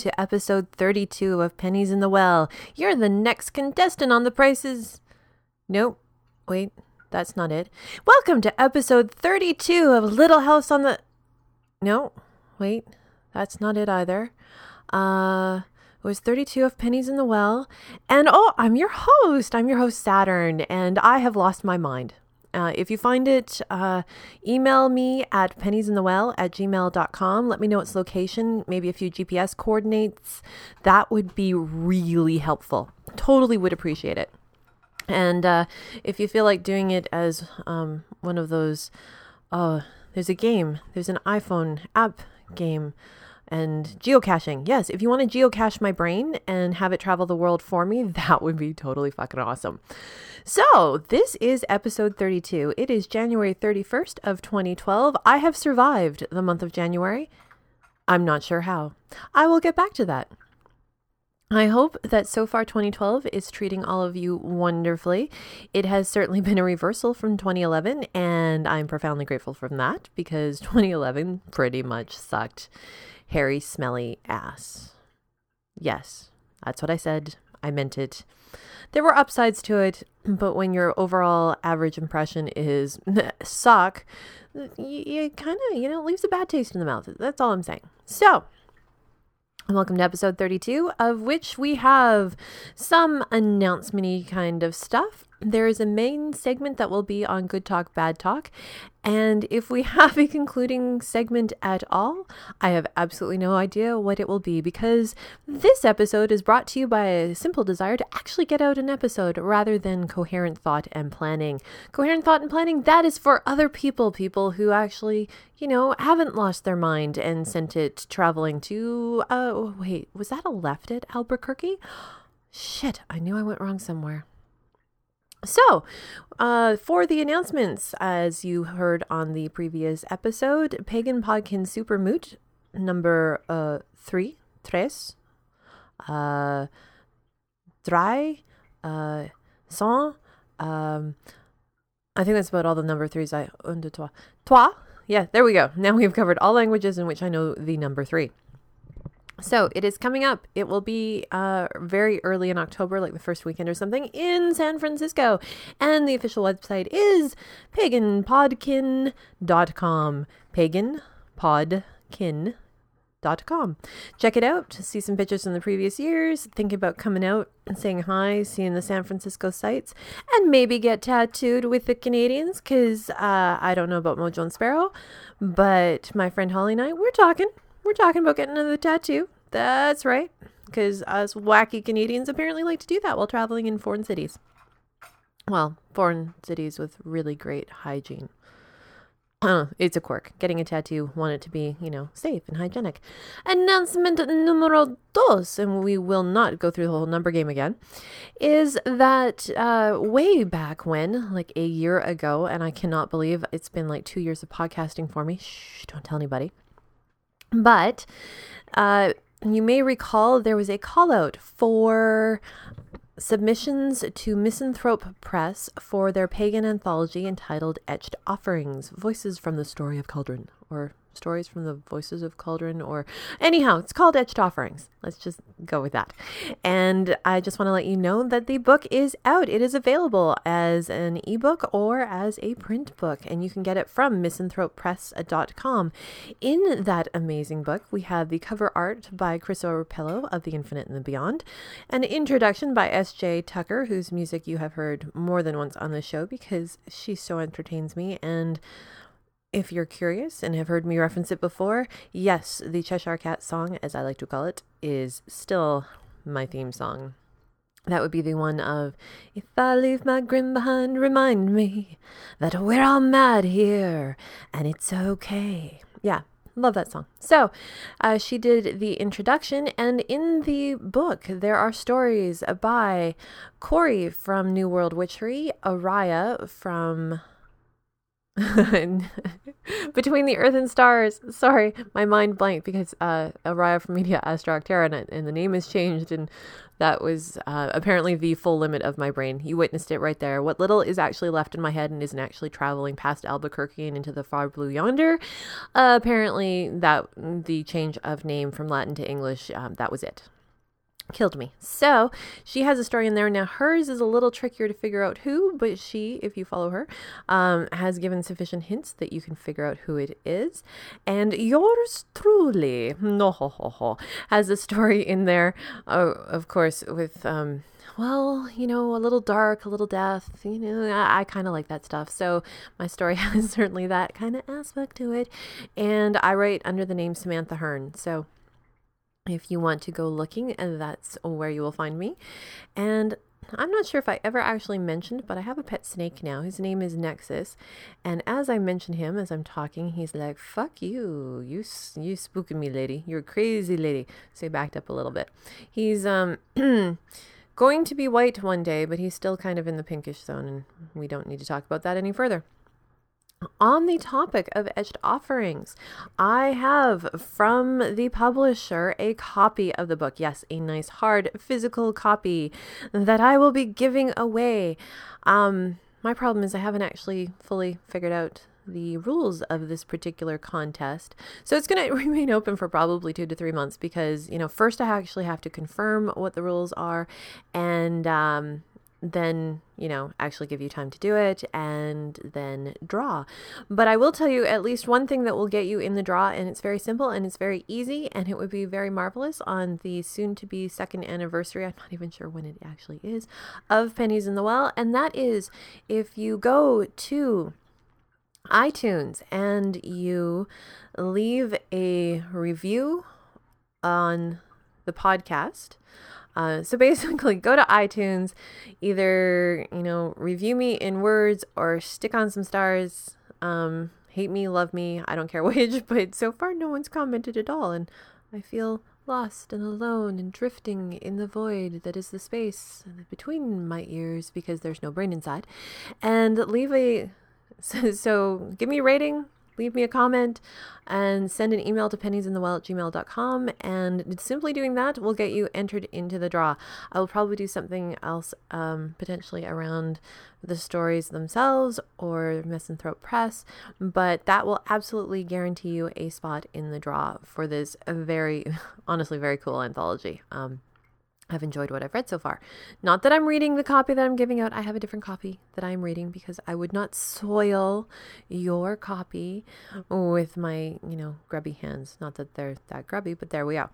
to episode 32 of Pennies in the Well. You're the next contestant on the prices. Nope. Wait, that's not it. Welcome to episode 32 of Little House on the. No, wait, that's not it either. Uh, it was 32 of Pennies in the Well. And oh, I'm your host. I'm your host, Saturn, and I have lost my mind. Uh, if you find it, uh, email me at penniesinthewell at gmail.com. Let me know its location, maybe a few GPS coordinates. That would be really helpful. Totally would appreciate it. And uh, if you feel like doing it as um, one of those, uh, there's a game, there's an iPhone app game and geocaching. Yes, if you want to geocache my brain and have it travel the world for me, that would be totally fucking awesome. So, this is episode 32. It is January 31st of 2012. I have survived the month of January. I'm not sure how. I will get back to that. I hope that so far 2012 is treating all of you wonderfully. It has certainly been a reversal from 2011, and I'm profoundly grateful for that because 2011 pretty much sucked hairy, smelly ass. Yes, that's what I said. I meant it. There were upsides to it, but when your overall average impression is suck, you, you kind of, you know, leaves a bad taste in the mouth. That's all I'm saying. So, Welcome to episode 32, of which we have some announcement kind of stuff there is a main segment that will be on Good Talk, Bad Talk. And if we have a concluding segment at all, I have absolutely no idea what it will be because this episode is brought to you by a simple desire to actually get out an episode rather than coherent thought and planning. Coherent thought and planning, that is for other people, people who actually, you know, haven't lost their mind and sent it traveling to, oh, wait, was that a left at Albuquerque? Shit, I knew I went wrong somewhere. So, uh, for the announcements, as you heard on the previous episode, Pagan Podkin Super Moot number uh, three, tres, uh, dry, uh, cent. Um, I think that's about all the number threes. I un, deux, trois. Yeah, there we go. Now we've covered all languages in which I know the number three. So it is coming up. It will be uh, very early in October, like the first weekend or something, in San Francisco. And the official website is paganpodkin.com. Paganpodkin.com. Check it out. See some pictures from the previous years. Think about coming out and saying hi, seeing the San Francisco sights, and maybe get tattooed with the Canadians because uh, I don't know about Mojo and Sparrow, but my friend Holly and I, we're talking. We're talking about getting another tattoo. That's right. Because us wacky Canadians apparently like to do that while traveling in foreign cities. Well, foreign cities with really great hygiene. It's a quirk. Getting a tattoo, want it to be, you know, safe and hygienic. Announcement numero dos, and we will not go through the whole number game again, is that uh, way back when, like a year ago, and I cannot believe it's been like two years of podcasting for me. Shh, don't tell anybody. But uh, you may recall there was a call out for submissions to Misanthrope Press for their pagan anthology entitled Etched Offerings Voices from the Story of Cauldron, or stories from the voices of cauldron or anyhow it's called etched offerings. Let's just go with that. And i just want to let you know that the book is out. It is available as an ebook or as a print book and you can get it from misanthropepress.com in that amazing book we have the cover art by chris orpello of the infinite and the beyond an introduction by sj tucker whose music you have heard more than once on the show because she so entertains me and if you're curious and have heard me reference it before, yes, the Cheshire Cat song, as I like to call it, is still my theme song. That would be the one of If I leave my grin behind, remind me that we're all mad here and it's okay. Yeah, love that song. So, uh, she did the introduction, and in the book, there are stories by Cory from New World Witchery, Araya from between the earth and stars. Sorry, my mind blanked because uh, Araya from Media Astroctera and, and the name has changed, and that was uh, apparently the full limit of my brain. You witnessed it right there. What little is actually left in my head and isn't actually traveling past Albuquerque and into the far blue yonder. Uh, apparently, that the change of name from Latin to English, um, that was it killed me. So she has a story in there. Now, hers is a little trickier to figure out who, but she, if you follow her, um, has given sufficient hints that you can figure out who it is. And yours truly, no, ho, ho, ho, has a story in there, uh, of course, with. Um, well, you know, a little dark, a little death. You know, I, I kind of like that stuff. So my story has certainly that kind of aspect to it. And I write under the name Samantha Hearn. So if you want to go looking, and that's where you will find me. And I'm not sure if I ever actually mentioned, but I have a pet snake now. His name is Nexus, and as I mention him as I'm talking, he's like, "Fuck you, you you spooking me, lady. You're a crazy lady." So he backed up a little bit. He's um going to be white one day, but he's still kind of in the pinkish zone, and we don't need to talk about that any further. On the topic of etched offerings, I have from the publisher a copy of the book. Yes, a nice hard physical copy that I will be giving away. Um, my problem is I haven't actually fully figured out the rules of this particular contest. So it's going to remain open for probably two to three months because, you know, first I actually have to confirm what the rules are and, um, then, you know, actually give you time to do it and then draw. But I will tell you at least one thing that will get you in the draw, and it's very simple and it's very easy, and it would be very marvelous on the soon to be second anniversary. I'm not even sure when it actually is of Pennies in the Well, and that is if you go to iTunes and you leave a review on the podcast uh, so basically, go to iTunes, either you know review me in words or stick on some stars. Um, hate me, love me, I don't care which. But so far, no one's commented at all, and I feel lost and alone and drifting in the void that is the space between my ears because there's no brain inside. And leave a so, so give me a rating, leave me a comment and send an email to penniesinthewell at gmail.com. And simply doing that will get you entered into the draw. I will probably do something else um, potentially around the stories themselves or Misanthrope Press, but that will absolutely guarantee you a spot in the draw for this very, honestly, very cool anthology. Um, I've enjoyed what I've read so far. Not that I'm reading the copy that I'm giving out. I have a different copy that I'm reading because I would not soil your copy with my, you know, grubby hands. Not that they're that grubby, but there we are.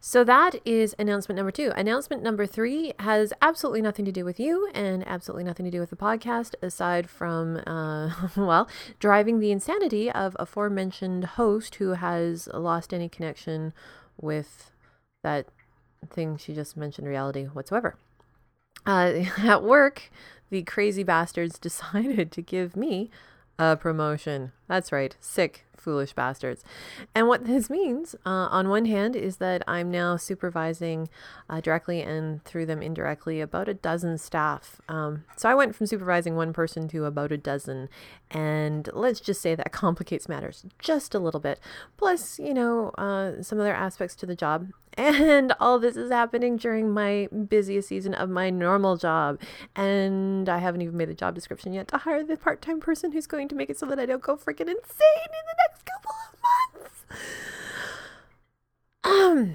So that is announcement number two. Announcement number three has absolutely nothing to do with you and absolutely nothing to do with the podcast, aside from, uh, well, driving the insanity of aforementioned host who has lost any connection with that thing she just mentioned reality whatsoever. Uh, at work, the crazy bastards decided to give me a promotion. That's right, sick, foolish bastards. And what this means, uh, on one hand, is that I'm now supervising uh, directly and through them indirectly about a dozen staff. Um, so I went from supervising one person to about a dozen. And let's just say that complicates matters just a little bit. Plus, you know, uh, some other aspects to the job. And all this is happening during my busiest season of my normal job. And I haven't even made the job description yet to hire the part time person who's going to make it so that I don't go freaking insane in the next couple of months. Um,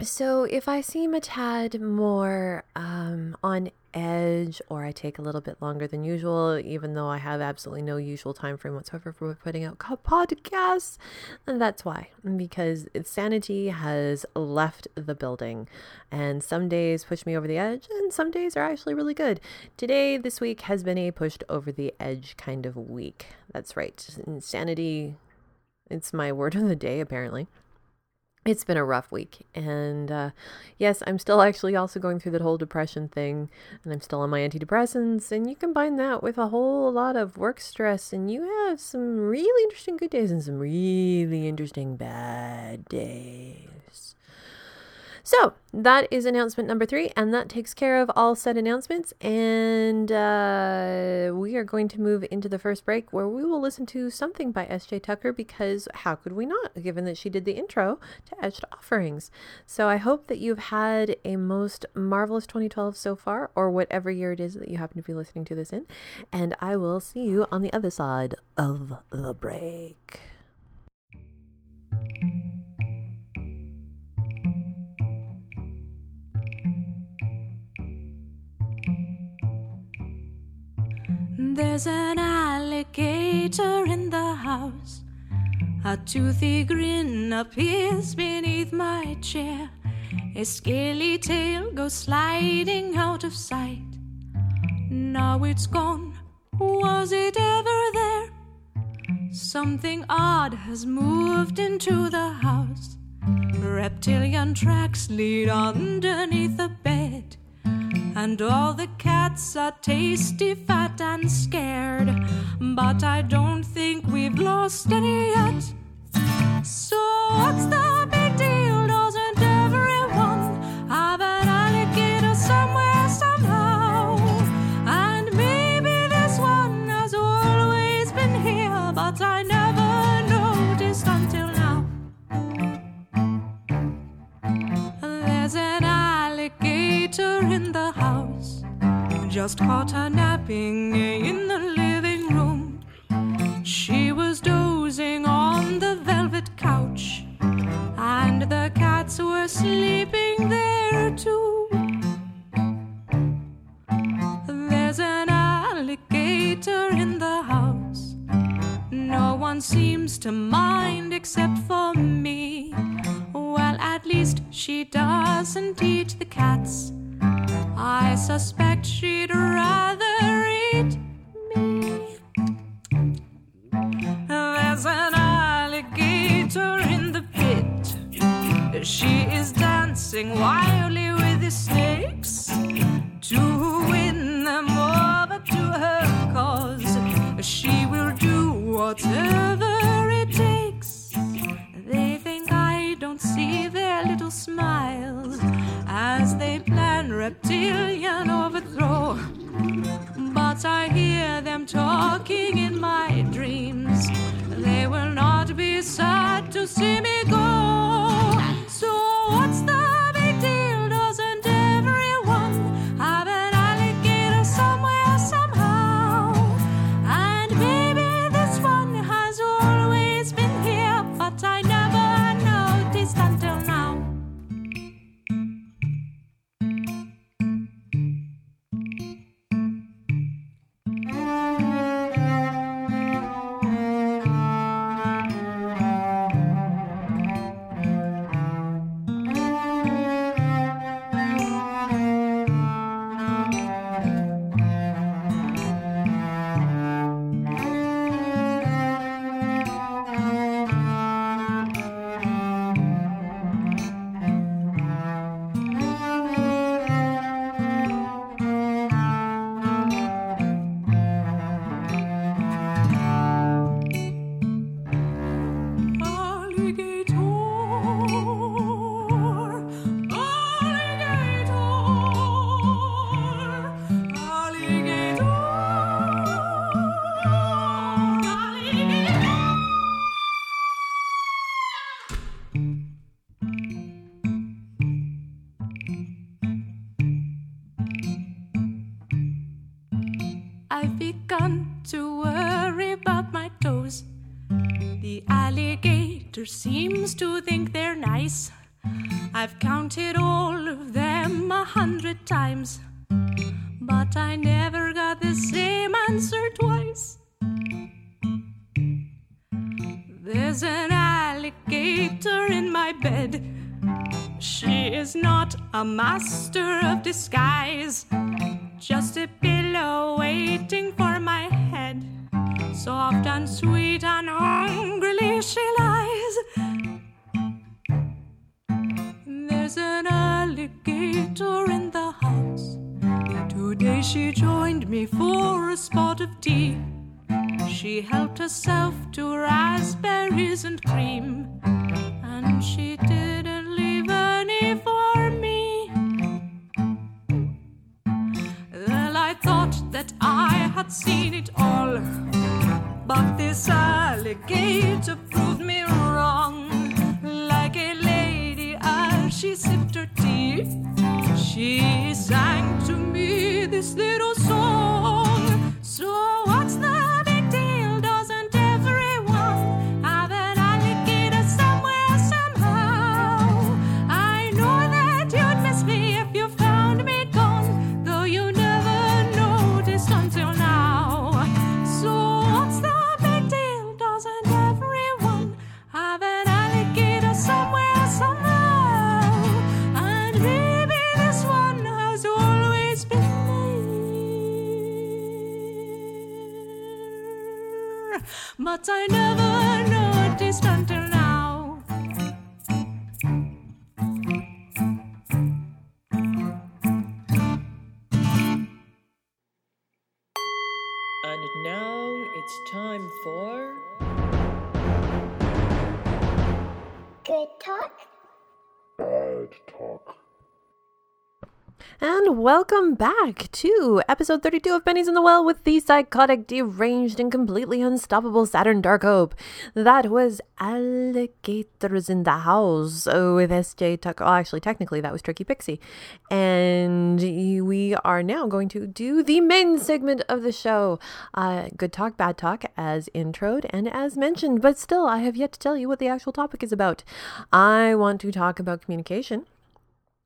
so if I seem a tad more um, on edge or I take a little bit longer than usual, even though I have absolutely no usual time frame whatsoever for putting out podcasts. That's why, because sanity has left the building. And some days push me over the edge, and some days are actually really good. Today, this week, has been a pushed over the edge kind of week. That's right. Insanity, it's my word of the day, apparently it's been a rough week. And uh, yes, I'm still actually also going through that whole depression thing, and I'm still on my antidepressants. And you combine that with a whole lot of work stress, and you have some really interesting good days and some really interesting bad days. So that is announcement number three, and that takes care of all said announcements. And uh, we are going to move into the first break where we will listen to something by S.J. Tucker because how could we not, given that she did the intro to Etched Offerings? So I hope that you've had a most marvelous 2012 so far, or whatever year it is that you happen to be listening to this in. And I will see you on the other side of the break. There's an alligator in the house. A toothy grin appears beneath my chair. A scaly tail goes sliding out of sight. Now it's gone. Was it ever there? Something odd has moved into the house. Reptilian tracks lead underneath the bed. And all the cats are tasty, fat, and scared. But I don't think we've lost any yet. So what's the Just caught her napping eh, in the living room. She was dozing on the velvet couch, and the cats were sleeping there too. There's an alligator in the house. No one seems to mind except for me. Well, at least she doesn't eat the cats. I suspect she'd rather eat me. There's an alligator in the pit. She is dancing wildly with the snakes to win them over to her cause. She will do whatever it takes. They think I don't see their little smiles as they plan reptilian overthrow. But I hear them talking in my dreams. They will not be sad to see me go. So what's the a master of disguise, just a pillow waiting for my head. Soft and sweet and hungrily she lies. There's an alligator in the house. Today she joined me for a spot of tea. She helped herself to raspberries and cream, and she didn't seen it all. But this alligator proved me wrong. Like a lady as she sipped her tea, she sang to me this little song. So but I never noticed until now. And now it's time for. Good talk. Bad talk. And welcome back to episode 32 of Pennies in the Well with the psychotic, deranged, and completely unstoppable Saturn Dark Hope. That was Alligators in the House with SJ Tucker. Oh, actually, technically, that was Tricky Pixie. And we are now going to do the main segment of the show uh, Good Talk, Bad Talk, as introed and as mentioned. But still, I have yet to tell you what the actual topic is about. I want to talk about communication.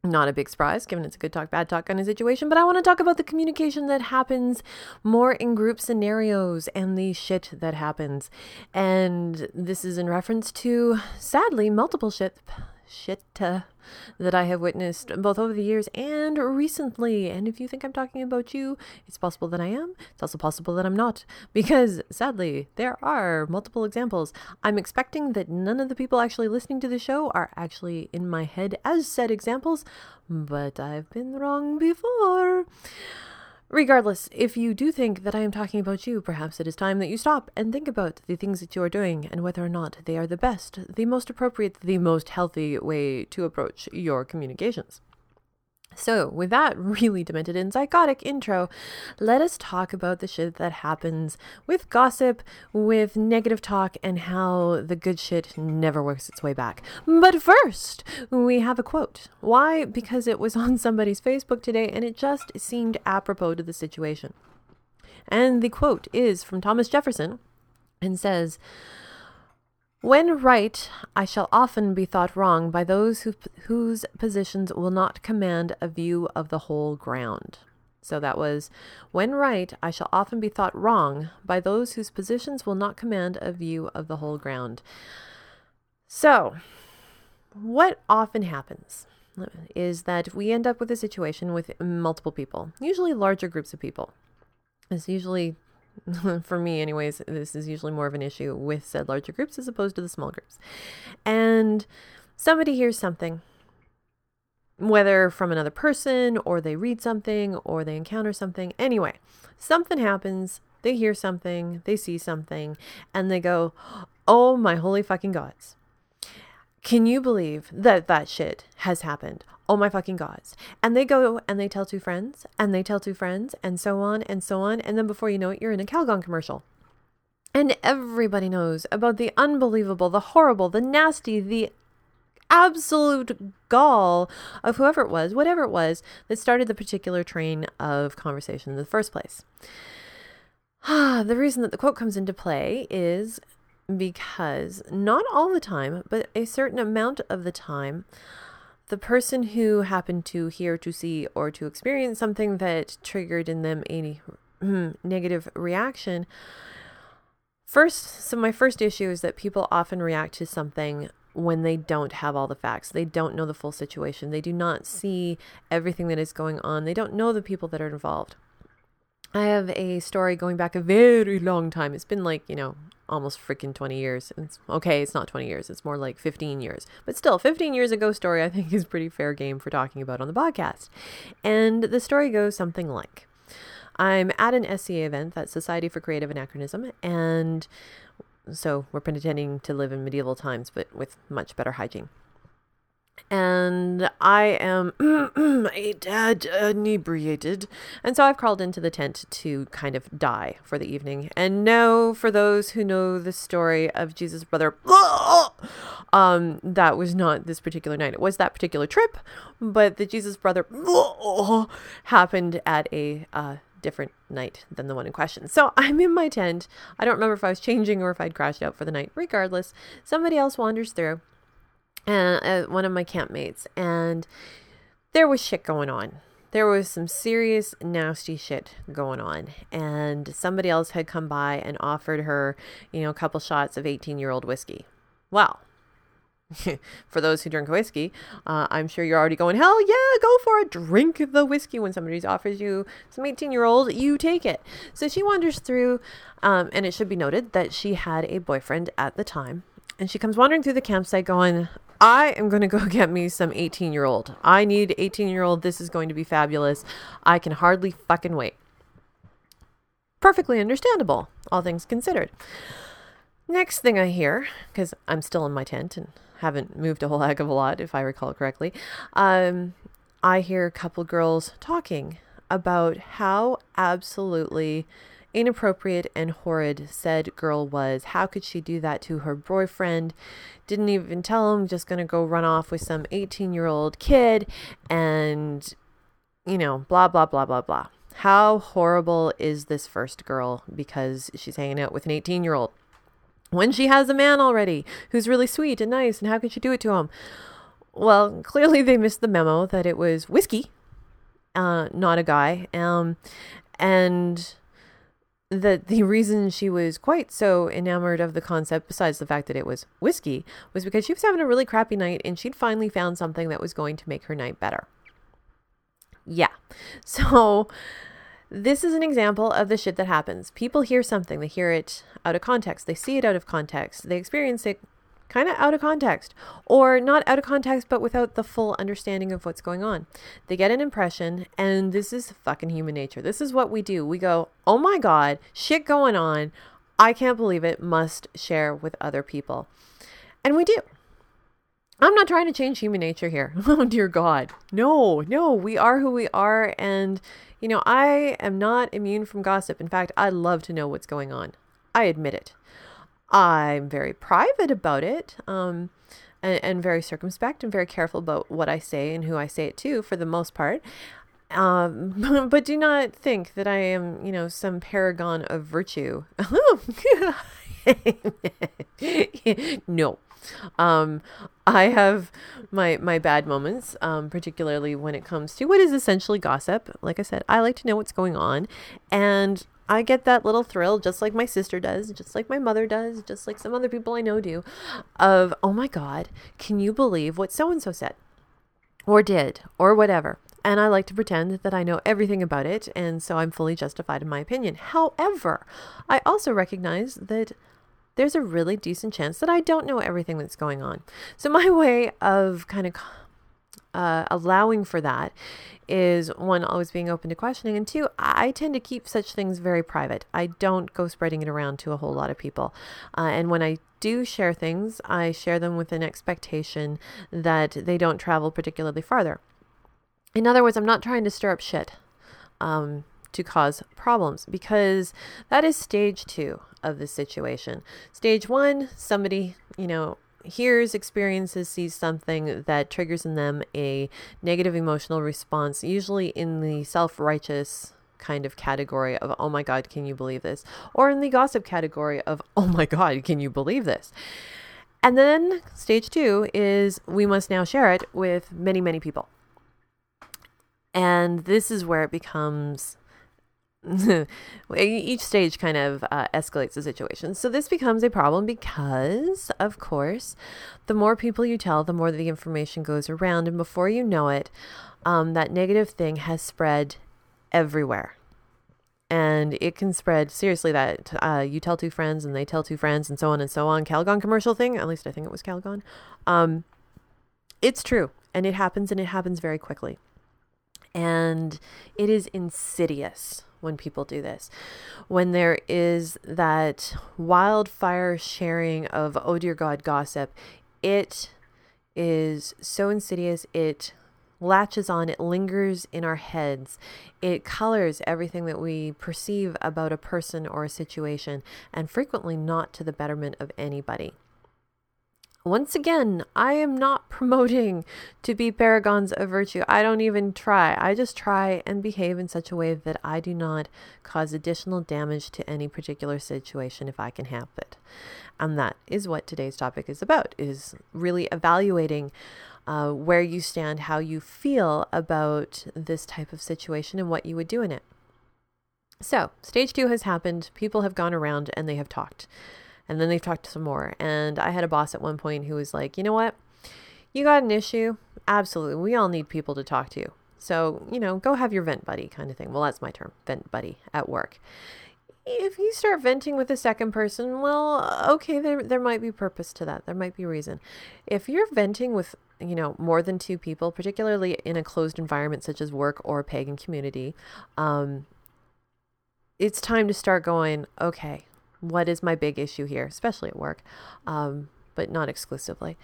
Not a big surprise, given it's a good talk, bad talk kind of situation, but I want to talk about the communication that happens more in group scenarios and the shit that happens. And this is in reference to, sadly, multiple shit, shit uh, that I have witnessed both over the years and recently. And if you think I'm talking about you, it's possible that I am. It's also possible that I'm not, because sadly, there are multiple examples. I'm expecting that none of the people actually listening to the show are actually in my head as said examples, but I've been wrong before. Regardless, if you do think that I am talking about you, perhaps it is time that you stop and think about the things that you are doing and whether or not they are the best, the most appropriate, the most healthy way to approach your communications. So, with that really demented and psychotic intro, let us talk about the shit that happens with gossip, with negative talk, and how the good shit never works its way back. But first, we have a quote. Why? Because it was on somebody's Facebook today and it just seemed apropos to the situation. And the quote is from Thomas Jefferson and says, when right, I shall often be thought wrong by those who, whose positions will not command a view of the whole ground. So that was, when right, I shall often be thought wrong by those whose positions will not command a view of the whole ground. So, what often happens is that we end up with a situation with multiple people, usually larger groups of people. It's usually for me anyways this is usually more of an issue with said larger groups as opposed to the small groups. And somebody hears something whether from another person or they read something or they encounter something. Anyway something happens they hear something they see something and they go oh my holy fucking gods can you believe that that shit has happened? Oh my fucking gods. And they go and they tell two friends and they tell two friends and so on and so on. And then before you know it, you're in a Calgon commercial. And everybody knows about the unbelievable, the horrible, the nasty, the absolute gall of whoever it was, whatever it was, that started the particular train of conversation in the first place. the reason that the quote comes into play is because not all the time, but a certain amount of the time, the person who happened to hear, to see, or to experience something that triggered in them a hmm, negative reaction. First, so my first issue is that people often react to something when they don't have all the facts. They don't know the full situation. They do not see everything that is going on. They don't know the people that are involved. I have a story going back a very long time. It's been like, you know, almost freaking 20 years. It's okay, it's not 20 years. It's more like 15 years. But still, 15 years ago story I think is pretty fair game for talking about on the podcast. And the story goes something like I'm at an SCA event, that's Society for Creative Anachronism, and so we're pretending to live in medieval times but with much better hygiene. And I am inebriated. And so I've crawled into the tent to kind of die for the evening. And no, for those who know the story of Jesus' brother, um, that was not this particular night. It was that particular trip, but the Jesus brother happened at a uh, different night than the one in question. So I'm in my tent. I don't remember if I was changing or if I'd crashed out for the night. Regardless, somebody else wanders through and uh, one of my campmates, and there was shit going on. There was some serious nasty shit going on, and somebody else had come by and offered her, you know, a couple shots of 18 year old whiskey. Well, for those who drink whiskey, uh, I'm sure you're already going, hell yeah, go for it. Drink the whiskey. When somebody offers you some 18 year old, you take it. So she wanders through, um, and it should be noted that she had a boyfriend at the time. And she comes wandering through the campsite going, I am going to go get me some 18 year old. I need 18 year old. This is going to be fabulous. I can hardly fucking wait. Perfectly understandable, all things considered. Next thing I hear, because I'm still in my tent and haven't moved a whole heck of a lot, if I recall correctly, um, I hear a couple girls talking about how absolutely inappropriate and horrid said girl was. How could she do that to her boyfriend? Didn't even tell him, just to go run off with some 18 year old kid and, you know, blah, blah, blah, blah, blah. How horrible is this first girl because she's hanging out with an 18 year old? When she has a man already who's really sweet and nice, and how could she do it to him? Well, clearly they missed the memo that it was whiskey, uh, not a guy. Um, and that the reason she was quite so enamored of the concept, besides the fact that it was whiskey, was because she was having a really crappy night and she'd finally found something that was going to make her night better. Yeah. So this is an example of the shit that happens. People hear something, they hear it out of context, they see it out of context, they experience it kind of out of context, or not out of context, but without the full understanding of what's going on. They get an impression, and this is fucking human nature. This is what we do. We go, oh my God, shit going on. I can't believe it. Must share with other people. And we do. I'm not trying to change human nature here. Oh, dear God. No, no, we are who we are. And, you know, I am not immune from gossip. In fact, I love to know what's going on. I admit it. I'm very private about it. Um, and, and, very circumspect and very careful about what I say and who I say it to for the most part. Um, but do not think that I am, you know, some paragon of virtue. no. Um, I have my my bad moments, um, particularly when it comes to what is essentially gossip. Like I said, I like to know what's going on, and I get that little thrill, just like my sister does, just like my mother does, just like some other people I know do, of, oh my God, can you believe what so and so said or did or whatever? And I like to pretend that I know everything about it, and so I'm fully justified in my opinion. However, I also recognize that there's a really decent chance that I don't know everything that's going on. So, my way of kind of uh, allowing for that is one, always being open to questioning, and two, I tend to keep such things very private. I don't go spreading it around to a whole lot of people. Uh, and when I do share things, I share them with an expectation that they don't travel particularly farther. In other words, I'm not trying to stir up shit um, to cause problems because that is stage two of the situation. Stage one, somebody, you know, hears, experiences, sees something that triggers in them a negative emotional response, usually in the self righteous kind of category of, oh my God, can you believe this? Or in the gossip category of, oh my God, can you believe this? And then stage two is we must now share it with many, many people. And this is where it becomes each stage kind of uh, escalates the situation. So this becomes a problem because, of course, the more people you tell, the more the information goes around, and before you know it, um, that negative thing has spread everywhere. And it can spread seriously that uh, you tell two friends and they tell two friends and so on and so on. Calgon commercial thing, at least I think it was Calgon. Um, it's true and it happens and it happens very quickly. And it is insidious when people do this. When there is that wildfire sharing of, oh dear God, gossip, it is so insidious. It latches on, it lingers in our heads. It colors everything that we perceive about a person or a situation, and frequently not to the betterment of anybody. Once again, I am not promoting to be paragons of virtue. I don't even try. I just try and behave in such a way that I do not cause additional damage to any particular situation if I can help it. And that is what today's topic is about is really evaluating uh, where you stand, how you feel about this type of situation and what you would do in it. So, stage 2 has happened. People have gone around and they have talked and then they've talked to some more. And I had a boss at one point who was like, you know what? You got an issue? Absolutely. We all need people to talk to. So, you know, go have your vent buddy kind of thing. Well, that's my term, vent buddy at work. If you start venting with a second person, well, okay, there, there might be purpose to that. There might be reason. If you're venting with, you know, more than two people, particularly in a closed environment such as work or pagan community, um, it's time to start going, okay, what is my big issue here, especially at work, um, but not exclusively.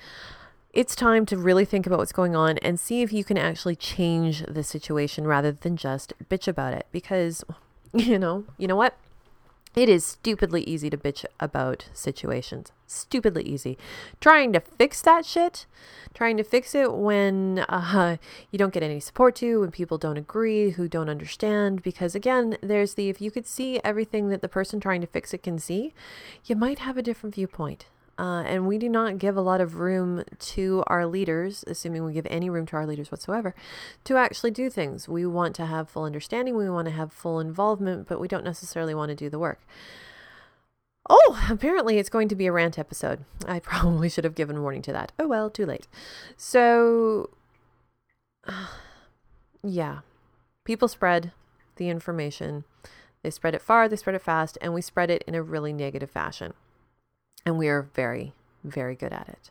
It's time to really think about what's going on and see if you can actually change the situation rather than just bitch about it. Because, you know, you know what? It is stupidly easy to bitch about situations. Stupidly easy. Trying to fix that shit, trying to fix it when uh, you don't get any support to, when people don't agree, who don't understand. Because again, there's the if you could see everything that the person trying to fix it can see, you might have a different viewpoint. Uh, and we do not give a lot of room to our leaders, assuming we give any room to our leaders whatsoever, to actually do things. We want to have full understanding, we want to have full involvement, but we don't necessarily want to do the work. Oh, apparently it's going to be a rant episode. I probably should have given warning to that. Oh well, too late. So, uh, yeah, people spread the information. They spread it far, they spread it fast, and we spread it in a really negative fashion. And we are very, very good at it.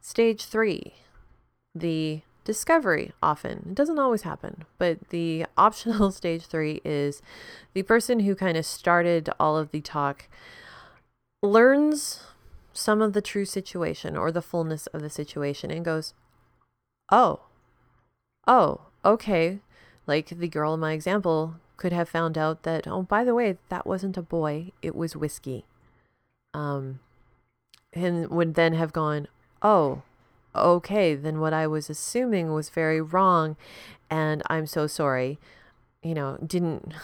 Stage three, the discovery often. It doesn't always happen, but the optional stage three is the person who kind of started all of the talk learns some of the true situation or the fullness of the situation and goes, oh, oh, okay. Like the girl in my example could have found out that, oh, by the way, that wasn't a boy, it was whiskey. Um, and would then have gone, oh, okay, then what I was assuming was very wrong, and I'm so sorry. You know, didn't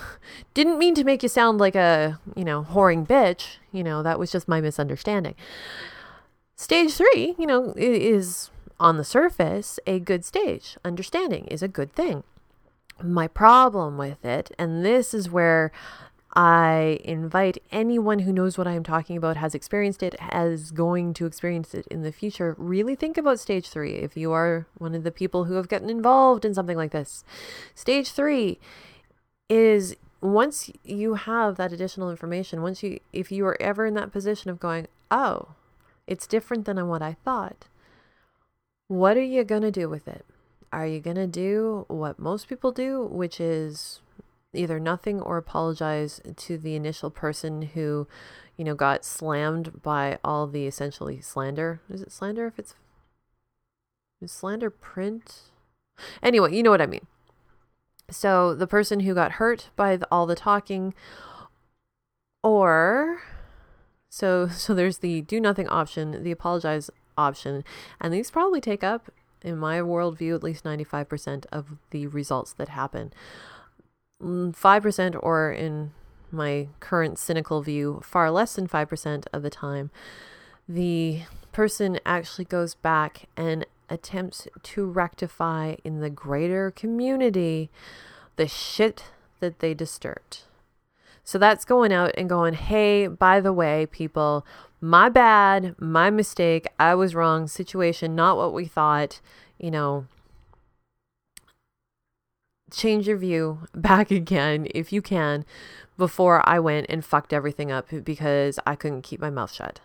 didn't mean to make you sound like a you know whoring bitch. You know, that was just my misunderstanding. Stage three, you know, is on the surface a good stage. Understanding is a good thing. My problem with it, and this is where I invite anyone who knows what I am talking about, has experienced it, is going to experience it in the future. Really think about stage three if you are one of the people who have gotten involved in something like this. Stage three is once you have that additional information, once you, if you are ever in that position of going, oh, it's different than what I thought, what are you going to do with it? Are you going to do what most people do, which is either nothing or apologize to the initial person who, you know, got slammed by all the essentially slander. Is it slander if it's is slander print? Anyway, you know what I mean. So the person who got hurt by the, all the talking or so so there's the do nothing option, the apologize option, and these probably take up in my worldview at least 95% of the results that happen. Mm, 5%, or in my current cynical view, far less than 5% of the time, the person actually goes back and attempts to rectify in the greater community the shit that they disturbed. So that's going out and going, hey, by the way, people, my bad, my mistake, I was wrong, situation, not what we thought, you know, change your view back again if you can before I went and fucked everything up because I couldn't keep my mouth shut.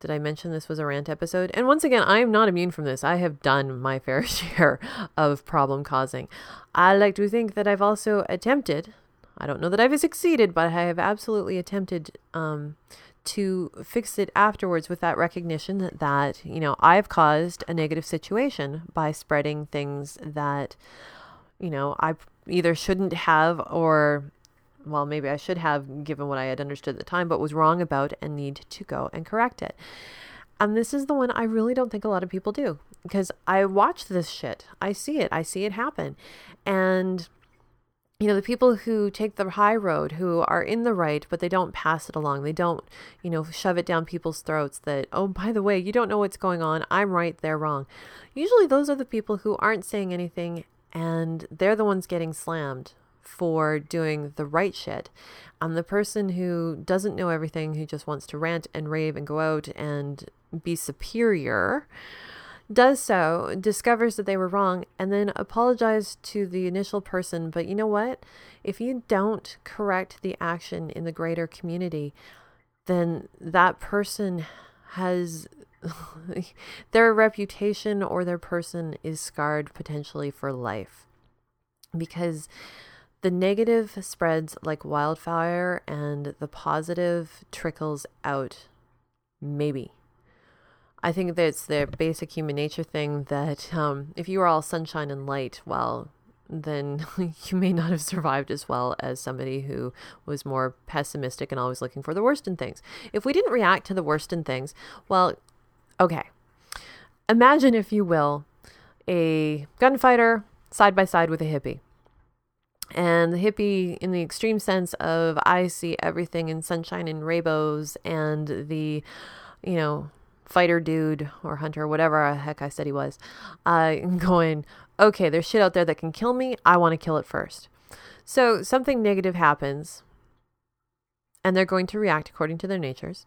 Did I mention this was a rant episode? And once again, I am not immune from this. I have done my fair share of problem causing. I like to think that I've also attempted, I don't know that I've succeeded, but I have absolutely attempted um, to fix it afterwards with that recognition that, that you know I've caused a negative situation by spreading things that you know I either shouldn't have or well maybe I should have given what I had understood at the time but was wrong about and need to go and correct it. And this is the one I really don't think a lot of people do because I watch this shit. I see it. I see it happen. And you know, the people who take the high road, who are in the right, but they don't pass it along. They don't, you know, shove it down people's throats that, oh, by the way, you don't know what's going on. I'm right, they're wrong. Usually those are the people who aren't saying anything and they're the ones getting slammed for doing the right shit. I'm the person who doesn't know everything, who just wants to rant and rave and go out and be superior does so, discovers that they were wrong, and then apologizes to the initial person. But you know what? If you don't correct the action in the greater community, then that person has their reputation or their person is scarred potentially for life. Because the negative spreads like wildfire and the positive trickles out, maybe. I think that it's the basic human nature thing that um, if you are all sunshine and light, well, then you may not have survived as well as somebody who was more pessimistic and always looking for the worst in things. If we didn't react to the worst in things, well, okay. Imagine, if you will, a gunfighter side by side with a hippie. And the hippie, in the extreme sense of I see everything in sunshine and rainbows, and the, you know, fighter dude or hunter, whatever the heck I said he was, uh, going, okay, there's shit out there that can kill me. I want to kill it first. So something negative happens, and they're going to react according to their natures.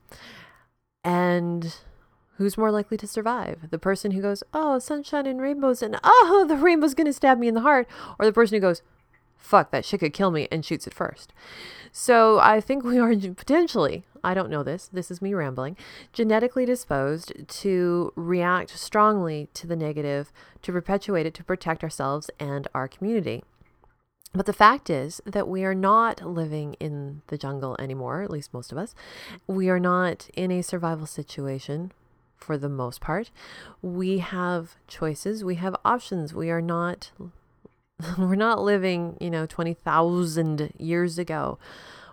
And who's more likely to survive? The person who goes, oh, sunshine and rainbows, and oh, the rainbow's going to stab me in the heart, or the person who goes, fuck, that shit could kill me and shoots it first. So I think we are potentially, I don't know this, this is me rambling, genetically disposed to react strongly to the negative, to perpetuate it, to protect ourselves and our community. But the fact is that we are not living in the jungle anymore, at least most of us. We are not in a survival situation for the most part. We have choices, we have options. We are not we're not living, you know, 20,000 years ago.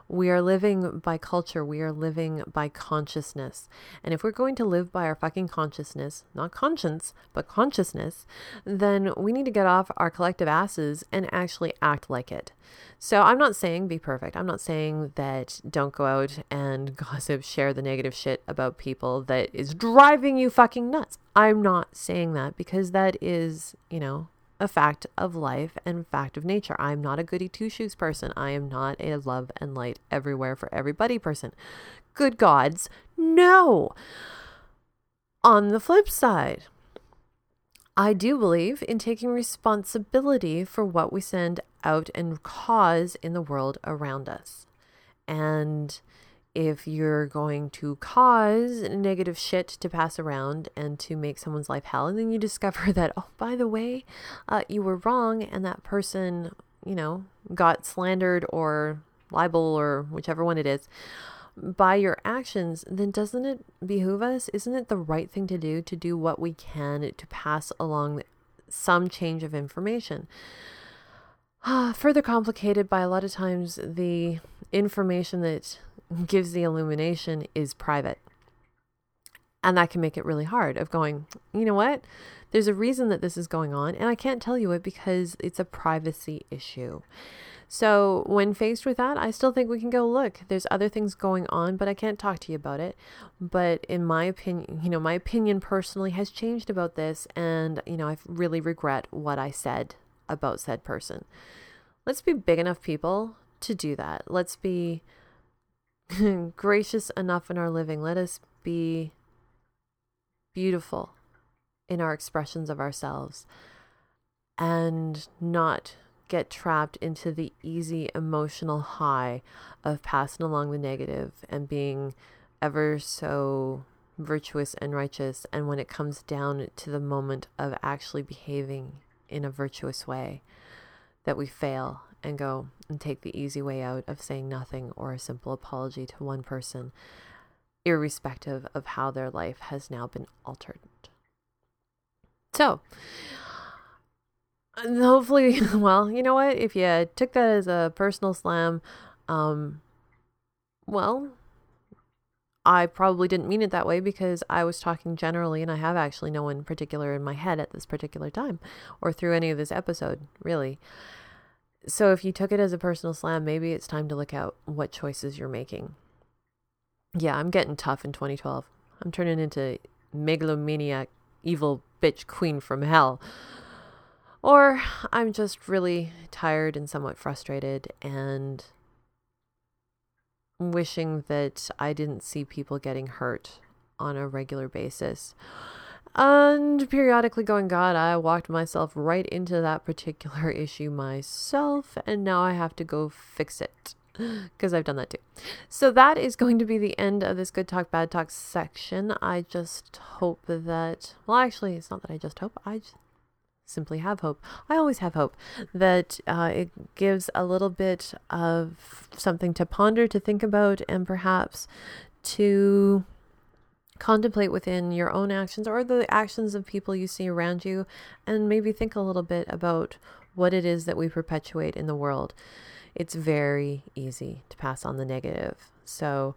We are living by culture. We are living by consciousness. And if we're going to live by our fucking consciousness, not conscience, but consciousness, then we need to get off our collective asses and actually act like it. So I'm not saying be perfect. I'm not saying that don't go out and gossip, share the negative shit about people that is driving you fucking nuts. I'm not saying that because that is, you know, a fact of life and fact of nature. I'm not a goody two shoes person. I am not a love and light everywhere for everybody person. Good gods, no. On the flip side, I do believe in taking responsibility for what we send out and cause in the world around us. And if you're going to cause negative shit to pass around and to make someone's life hell, and then you discover that, oh, by the way, uh, you were wrong, and that person, you know, got slandered or libel or whichever one it is by your actions, then doesn't it behoove us? Isn't it the right thing to do to do what we can to pass along some change of information? Further complicated by a lot of times the information that gives the illumination is private. And that can make it really hard of going, you know what? There's a reason that this is going on, and I can't tell you it because it's a privacy issue. So, when faced with that, I still think we can go, look, there's other things going on, but I can't talk to you about it. But in my opinion, you know, my opinion personally has changed about this, and, you know, I really regret what I said about said person. Let's be big enough people to do that. Let's be gracious enough in our living. Let us be beautiful in our expressions of ourselves and not get trapped into the easy emotional high of passing along the negative and being ever so virtuous and righteous. And when it comes down to the moment of actually behaving in a virtuous way, that we fail and go and take the easy way out of saying nothing or a simple apology to one person irrespective of how their life has now been altered. So, hopefully, well, you know what? If you took that as a personal slam, um, well, I probably didn't mean it that way because I was talking generally, and I have actually no one particular in my head at this particular time or through any of this episode, really. So if you took it as a personal slam, maybe it's time to look at what choices you're making. Yeah, I'm getting tough in 2012. I'm turning into megalomaniac, evil bitch queen from hell. Or I'm just really tired and somewhat frustrated and wishing that I didn't see people getting hurt on a regular basis. And periodically going, God, I walked myself right into that particular issue myself, and now I have to go fix it because I've done that too. So that is going to be the end of this good talk, bad talk section. I just hope that, well, actually, it's not that I just hope, I just simply have hope. I always have hope that uh, it gives a little bit of something to ponder, to think about, and perhaps to contemplate within your own actions or the actions of people you see around you, and maybe think a little bit about what it is that we perpetuate in the world. It's very easy to pass on the negative. So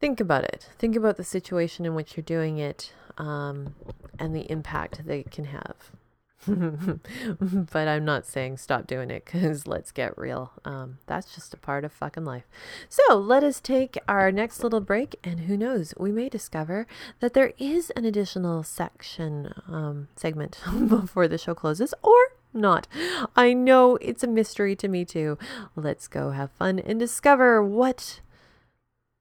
think about it. Think about the situation in which you're doing it um, and the impact that it can have. but I'm not saying stop doing it because let's get real. Um, that's just a part of fucking life. So let us take our next little break, and who knows, we may discover that there is an additional section um, segment before the show closes, or not. I know it's a mystery to me too. Let's go have fun and discover what.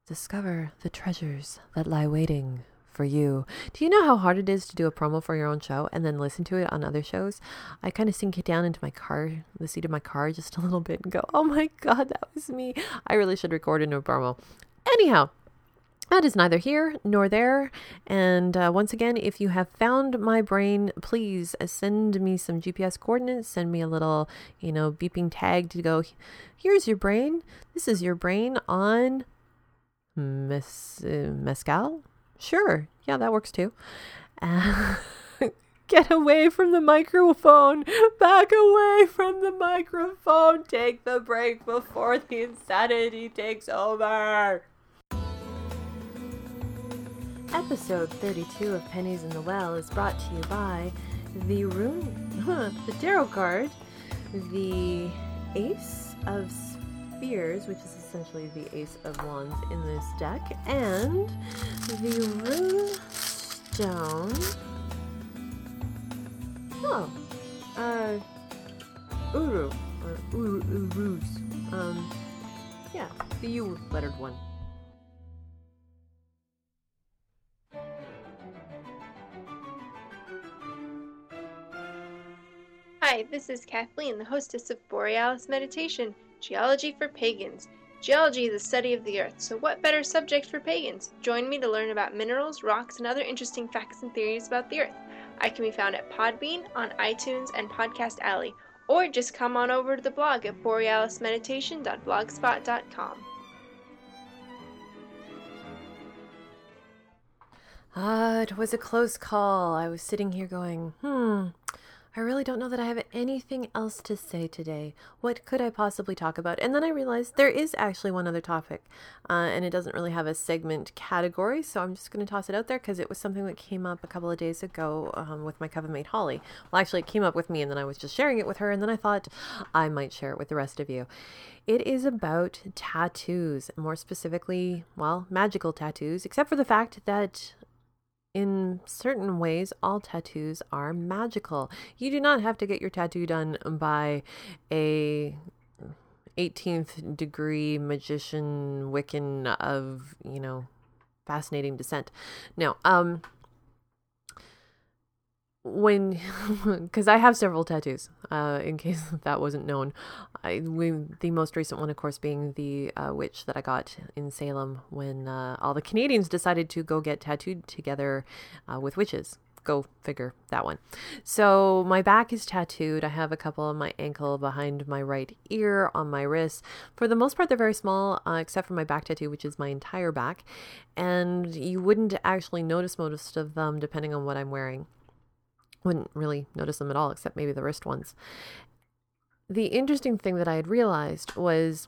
Discover the treasures that lie waiting for you. Do you know how hard it is to do a promo for your own show and then listen to it on other shows? I kind of sink it down into my car, the seat of my car, just a little bit and go, oh my God, that was me. I really should record a new promo. Anyhow, that is neither here nor there. And uh, once again, if you have found my brain, please send me some GPS coordinates. Send me a little, you know, beeping tag to go, here's your brain. This is your brain on mes- uh, Mescal. Sure. Yeah, that works too. Uh, get away from the microphone. Back away from the microphone. Take the break before the insanity takes over. Episode 32 of Pennies in the Well is brought to you by the Rune, the Tarot card, the Ace of Spears, which is essentially the Ace of Wands in this deck, and the Rune Stone. Oh, uh, Uru, or Uru, Urus. Um, yeah, the U lettered one. Hi, this is Kathleen, the hostess of Borealis Meditation, Geology for Pagans. Geology is the study of the earth, so what better subject for pagans? Join me to learn about minerals, rocks, and other interesting facts and theories about the earth. I can be found at Podbean, on iTunes, and Podcast Alley, or just come on over to the blog at borealismeditation.blogspot.com. Ah, it was a close call. I was sitting here going, hmm, I really don't know that I have anything else to say today. What could I possibly talk about? And then I realized there is actually one other topic, uh, and it doesn't really have a segment category, so I'm just going to toss it out there because it was something that came up a couple of days ago um, with my coven mate Holly. Well, actually, it came up with me, and then I was just sharing it with her, and then I thought I might share it with the rest of you. It is about tattoos, more specifically, well, magical tattoos, except for the fact that in certain ways, all tattoos are magical. You do not have to get your tattoo done by a 18th degree magician Wiccan of, you know, fascinating descent. No, um, when because I have several tattoos, uh, in case that wasn't known. I we the most recent one, of course, being the uh, witch that I got in Salem when uh, all the Canadians decided to go get tattooed together uh, with witches go figure that one. So my back is tattooed. I have a couple on my ankle, behind my right ear, on my wrist. For the most part, they're very small, uh, except for my back tattoo, which is my entire back. And you wouldn't actually notice most of them depending on what I'm wearing. Wouldn't really notice them at all, except maybe the wrist ones. The interesting thing that I had realized was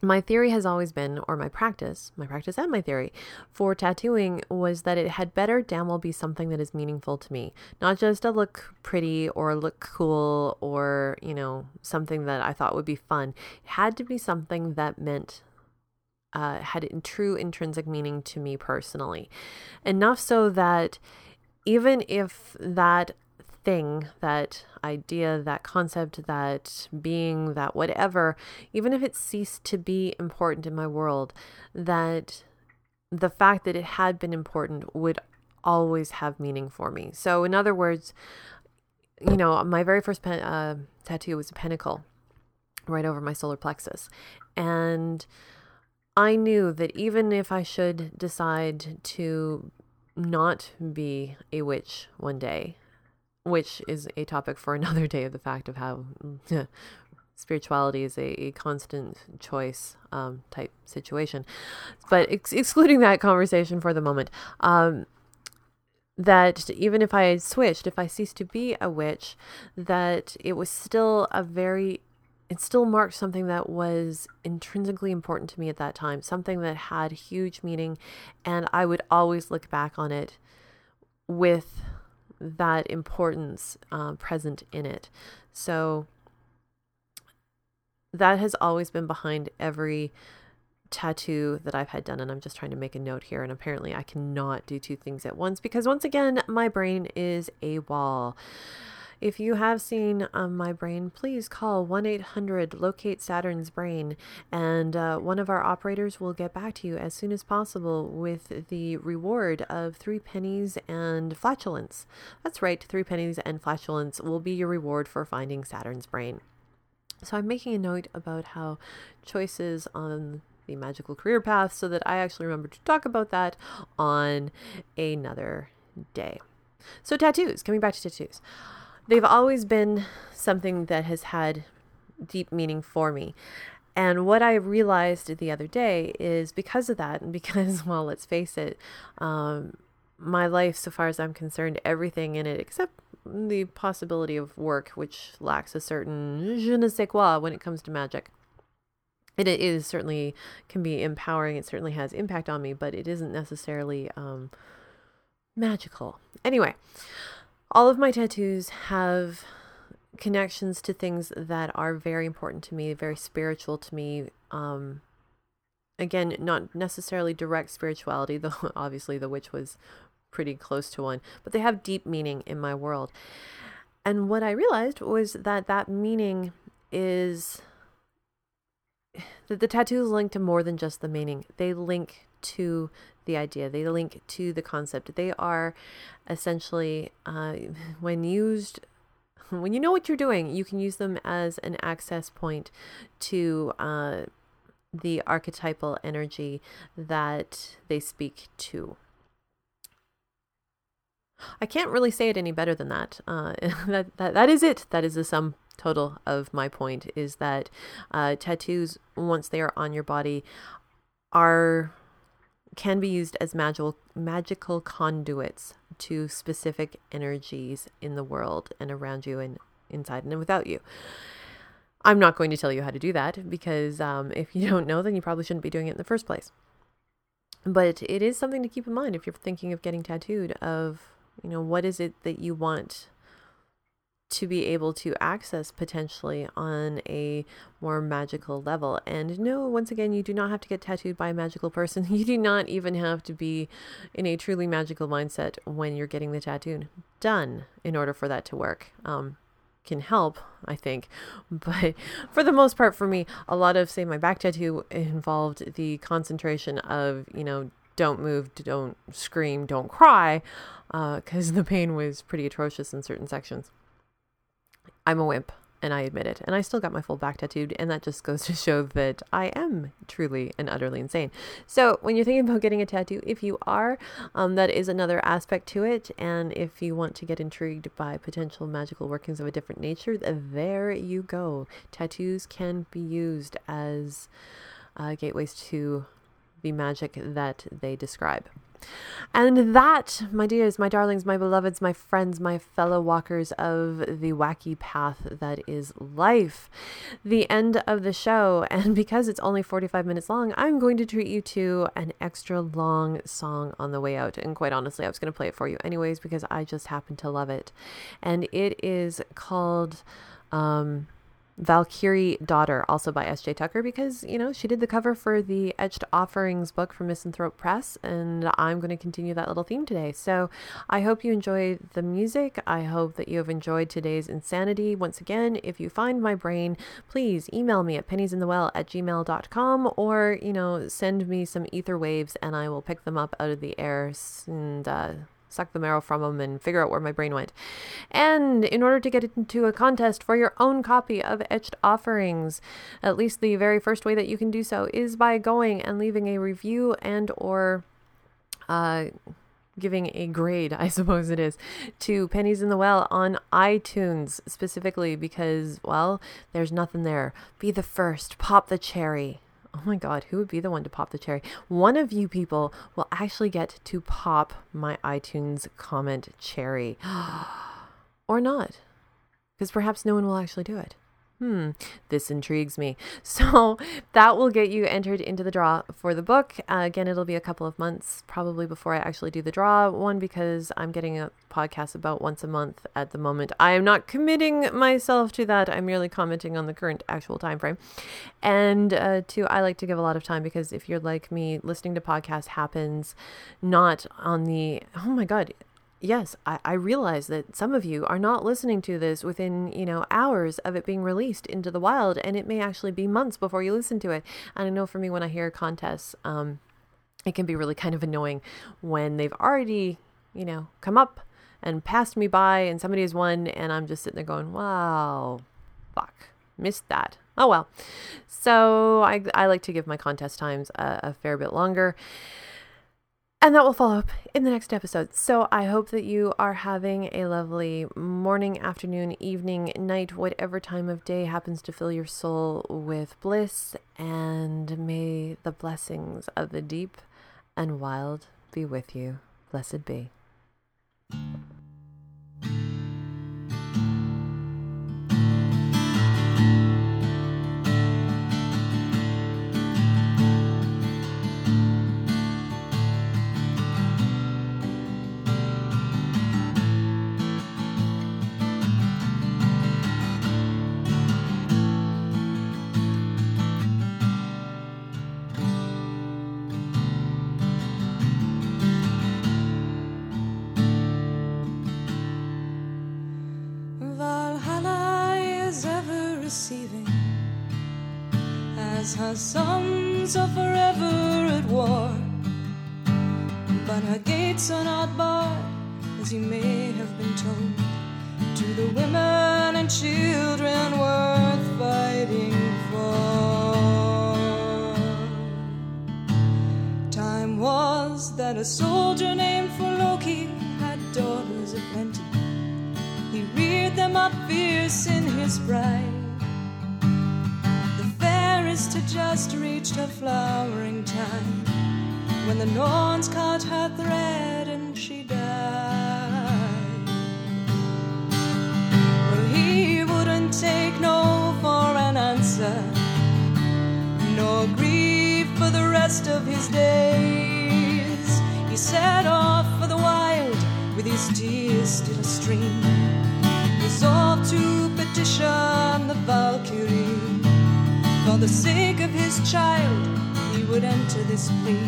my theory has always been, or my practice, my practice and my theory for tattooing was that it had better damn well be something that is meaningful to me, not just a look pretty or look cool or, you know, something that I thought would be fun. It had to be something that meant, uh, had in true intrinsic meaning to me personally. Enough so that even if that thing, that idea, that concept, that being, that whatever, even if it ceased to be important in my world, that the fact that it had been important would always have meaning for me. So, in other words, you know, my very first pen, uh, tattoo was a pentacle right over my solar plexus. And I knew that even if I should decide to not be a witch one day, which is a topic for another day of the fact of how spirituality is a, a constant choice um, type situation. But ex- excluding that conversation for the moment, um, that even if I switched, if I ceased to be a witch, that it was still a very it still marked something that was intrinsically important to me at that time, something that had huge meaning, and I would always look back on it with that importance uh, present in it. So that has always been behind every tattoo that I've had done. And I'm just trying to make a note here. And apparently, I cannot do two things at once because, once again, my brain is a wall. If you have seen um, my brain, please call 1 800 Locate Saturn's Brain, and uh, one of our operators will get back to you as soon as possible with the reward of three pennies and flatulence. That's right, three pennies and flatulence will be your reward for finding Saturn's brain. So I'm making a note about how choices on the magical career path so that I actually remember to talk about that on another day. So, tattoos, coming back to tattoos they've always been something that has had deep meaning for me. And what I realized the other day is because of that, and because, well, let's face it, um, my life, so far as I'm concerned, everything in it, except the possibility of work, which lacks a certain je ne sais quoi when it comes to magic. It is certainly can be empowering. It certainly has impact on me, but it isn't necessarily um, magical. Anyway, all of my tattoos have connections to things that are very important to me, very spiritual to me. Um, again, not necessarily direct spirituality, though obviously the witch was pretty close to one, but they have deep meaning in my world. And what I realized was that that meaning is that the tattoos link to more than just the meaning. They link to the idea, they link to the concept. They are essentially, uh, when used, when you know what you're doing, you can use them as an access point to uh, the archetypal energy that they speak to. I can't really say it any better than that. Uh, that, that that is it. That is the sum total of my point. Is that uh, tattoos, once they are on your body, are can be used as magical magical conduits to specific energies in the world and around you and inside and without you. I'm not going to tell you how to do that because um, if you don't know, then you probably shouldn't be doing it in the first place. But it is something to keep in mind if you're thinking of getting tattooed. Of you know what is it that you want to be able to access potentially on a more magical level. And no, once again, you do not have to get tattooed by a magical person. You do not even have to be in a truly magical mindset when you're getting the tattoo done in order for that to work. Um, can help, I think. But for the most part, for me, a lot of, say, my back tattoo involved the concentration of, you know, don't move, don't scream, don't cry, because uh, the pain was pretty atrocious in certain sections. I'm a wimp. and I admit it. And I still got my full back tattooed, and that just goes to show that I am truly and utterly insane. So, when you're thinking about getting a tattoo, if you are, um, that is another aspect to it. And if you want to get intrigued by potential magical workings of a different nature, there you go. Tattoos can be used as uh, gateways to the magic that they describe. And that, my dears, my darlings, my beloveds, my friends, my fellow walkers of the wacky path that is life, the end of the show. And because it's only 45 minutes long, I'm going to treat you to an extra long song on the way out. And quite honestly, I was going to play it for you anyways because I just happen to love it. And it is called. Um, Valkyrie Daughter, also by S.J. Tucker, because, you know, she did the cover for the Etched Offerings book from Misanthrope Press, and I'm going to continue that little theme today. So I hope you enjoy the music. I hope that you have enjoyed today's insanity. Once again, if you find my brain, please email me at penniesinthewell at gmail.com or, you know, send me some ether waves and I will pick them up out of the air and, uh, suck the marrow from them and figure out where my brain went. And in order to get into a contest for your own copy of Etched Offerings, at least the very first way that you can do so is by going and leaving a review and or uh, giving a grade, I suppose it is, to Pennies in the Well on iTunes specifically because, well, there's nothing there. Be the first, pop the cherry. Oh my God, who would be the one to pop the cherry? One of you people will actually get to pop my iTunes comment cherry. or not, because perhaps no one will actually do it. Hmm, this intrigues me. So that will get you entered into the draw for the book. Uh, again, it'll be a couple of months probably before I actually do the draw. One, because I'm getting a podcast about once a month at the moment. I am not committing myself to that. I'm merely commenting on the current actual time frame. And uh, two, I like to give a lot of time because if you're like me, listening to podcasts happens not on the, oh my God, yes, I, I realize that some of you are not listening to this within, you know, hours of it being released into the wild, and it may actually be months before you listen to it. And I know for me, when I hear contests, um, it can be really kind of annoying when they've already, you know, come up and passed me by, and somebody has won, and I'm just sitting there going, wow, fuck, missed that. Oh well. So I, I like to give my contest times a, a fair bit longer. And that will follow up in the next episode. So I hope that you are having a lovely morning, afternoon, evening, night, whatever time of day happens to fill your soul with bliss. And may the blessings of the deep and wild be with you. Blessed be. Sons are forever at war. But her gates are not barred, as you may have been told, to the women and children worth fighting for. Time was that a soldier named for Loki had daughters aplenty. He reared them up fierce in his pride. Fairest had just reached her flowering time when the Norns caught her thread and she died. Well, he wouldn't take no for an answer, nor grieve for the rest of his days. He set off for the wild with his tears still a stream resolved to petition the Valkyrie. For the sake of his child, he would enter this plea.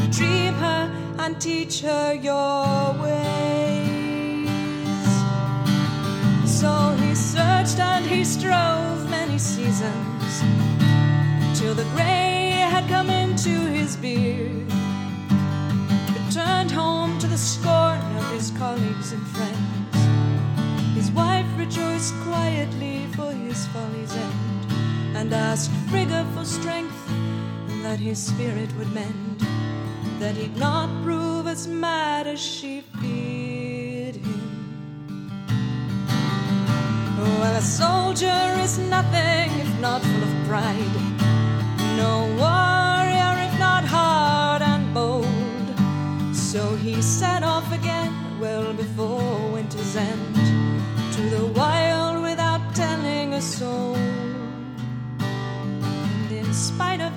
Retrieve her and teach her your ways. So he searched and he strove many seasons till the gray had come into his beard. Returned home to the scorn of his colleagues and friends His wife rejoiced quietly for his folly's end, and asked Frigga for strength, and that his spirit would mend, that he'd not prove as mad as she feared him. Well, a soldier is nothing if not full of pride, no warrior if not hard and bold. So he set off again, well before winter's end, to the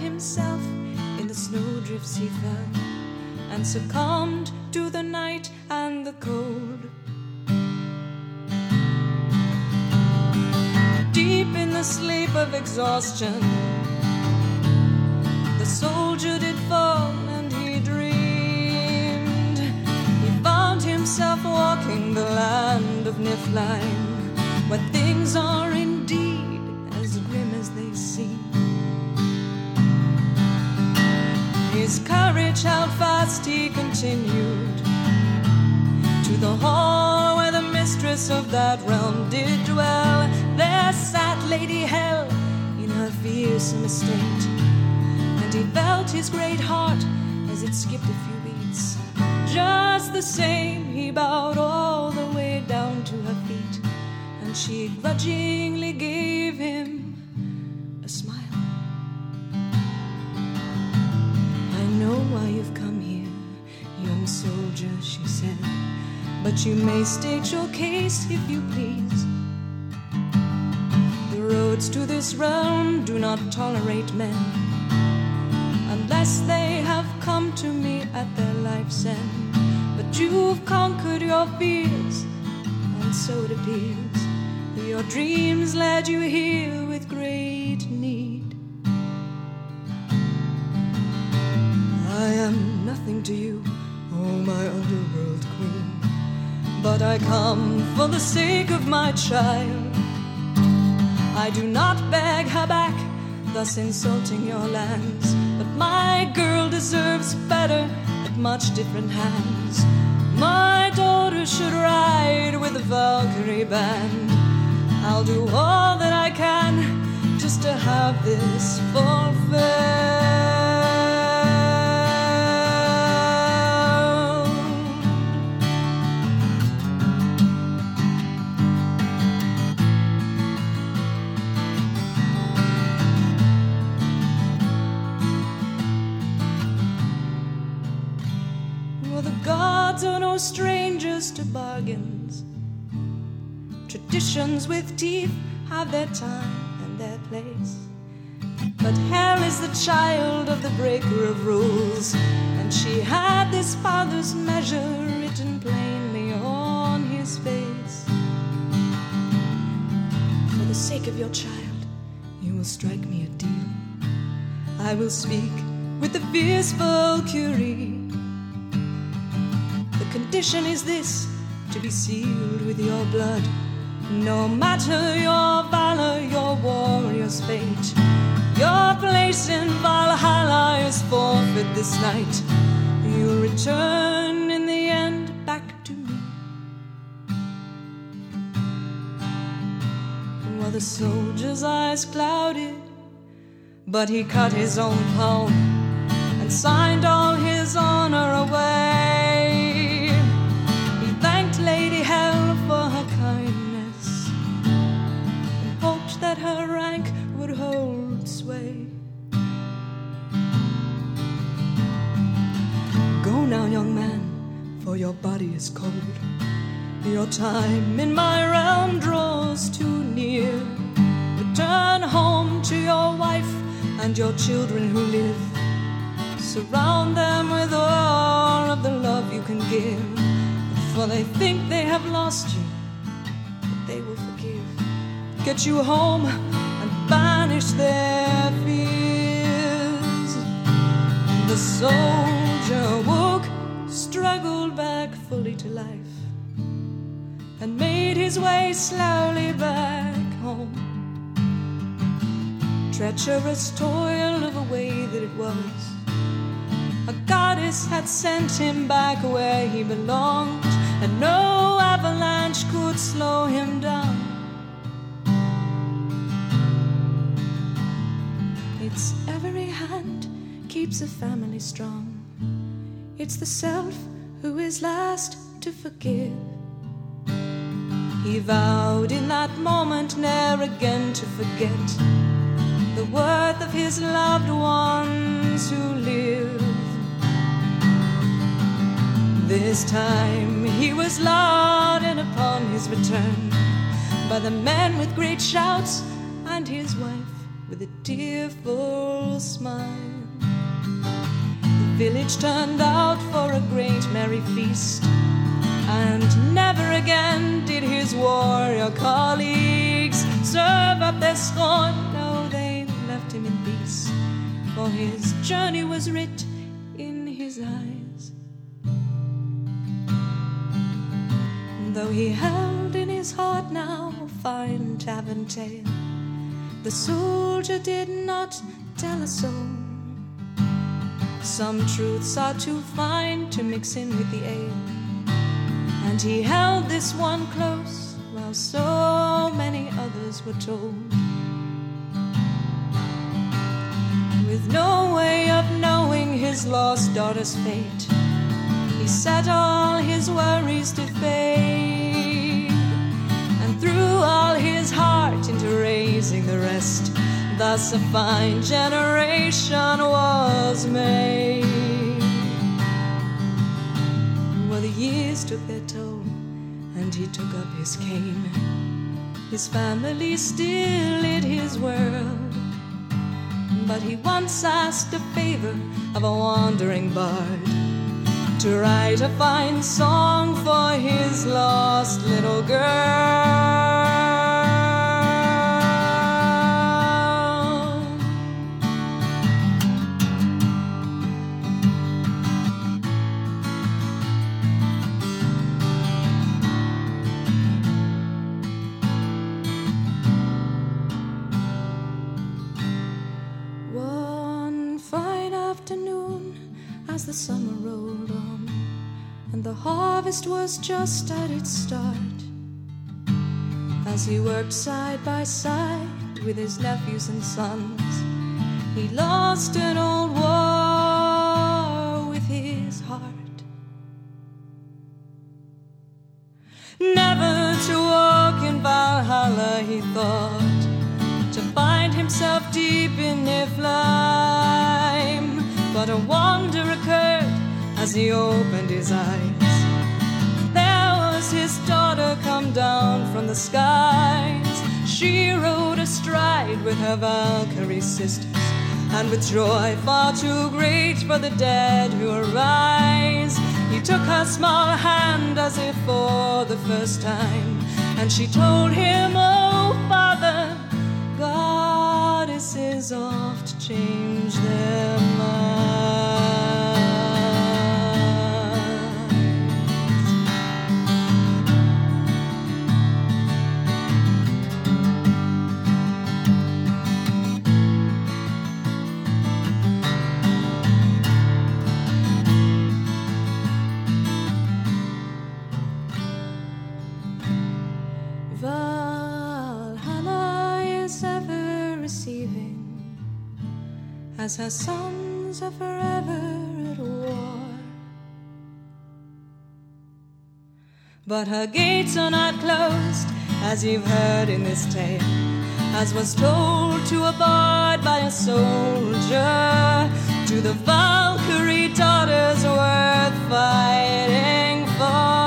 himself, in the snowdrifts he fell, and succumbed to the night and the cold. Deep in the sleep of exhaustion, the soldier did fall and he dreamed. He found himself walking the land of Niflheim, where things are His courage held fast, he continued to the hall where the mistress of that realm did dwell. There sat Lady Hel in her fearsome estate, and he felt his great heart as it skipped a few beats. Just the same, he bowed all the way down to her feet, and she grudgingly gave him know why you've come here, young soldier, she said. But you may state your case if you please. The roads to this realm do not tolerate men unless they have come to me at their life's end. But you've conquered your fears, and so it appears. Your dreams led you here to you, oh my underworld queen. But I come for the sake of my child. I do not beg her back, thus insulting your lands. But my girl deserves better at much different hands. My daughter should ride with the Valkyrie band. I'll do all that I can just to have this fulfilled. Strangers to bargains. Traditions with teeth have their time and their place. But Hel is the child of the breaker of rules, and she had this father's measure written plainly on his face. For the sake of your child, you will strike me a deal. I will speak with the fierce Valkyrie. Condition is this to be sealed with your blood. No matter your valor, your warrior's fate, your place in Valhalla is forfeit this night. You'll return in the end back to me. While the soldier's eyes clouded, but he cut his own palm and signed all his honor away. Her rank would hold sway. Go now, young man, for your body is cold. Your time in my realm draws too near. Return home to your wife and your children who live. Surround them with all of the love you can give. For they think they have lost you, Get you home and banish their fears. The soldier woke, struggled back fully to life, and made his way slowly back home. Treacherous toil of a way that it was. A goddess had sent him back where he belonged, and no avalanche could slow him down. Keeps a family strong. It's the self who is last to forgive. He vowed in that moment ne'er again to forget the worth of his loved ones who live. This time he was lauded upon his return by the men with great shouts and his wife with a tearful smile. The village turned out for a great merry feast, and never again did his warrior colleagues serve up their scorn. No, they left him in peace, for his journey was writ in his eyes. Though he held in his heart now a fine tavern tale, the soldier did not tell a soul. Some truths are too fine to mix in with the ale, and he held this one close while so many others were told. With no way of knowing his lost daughter's fate, he set all his worries to fade and threw all his heart into raising the rest. Thus, a fine generation was made. Well, the years took their toll, and he took up his cane. His family still lit his world. But he once asked a favor of a wandering bard to write a fine song for his lost little girl. And the harvest was just at its start, as he worked side by side with his nephews and sons, he lost an old war with his heart. Never to walk in Valhalla, he thought to find himself deep in Niflheim. But a wonder occurred as he opened his eyes. There was his daughter come down from the skies. She rode astride with her Valkyrie sisters, and with joy far too great for the dead who arise. He took her small hand as if for the first time, and she told him, Oh, Father, goddesses oft change their. As her sons are forever at war. But her gates are not closed, as you've heard in this tale, as was told to a bard by a soldier. To the Valkyrie daughters worth fighting for.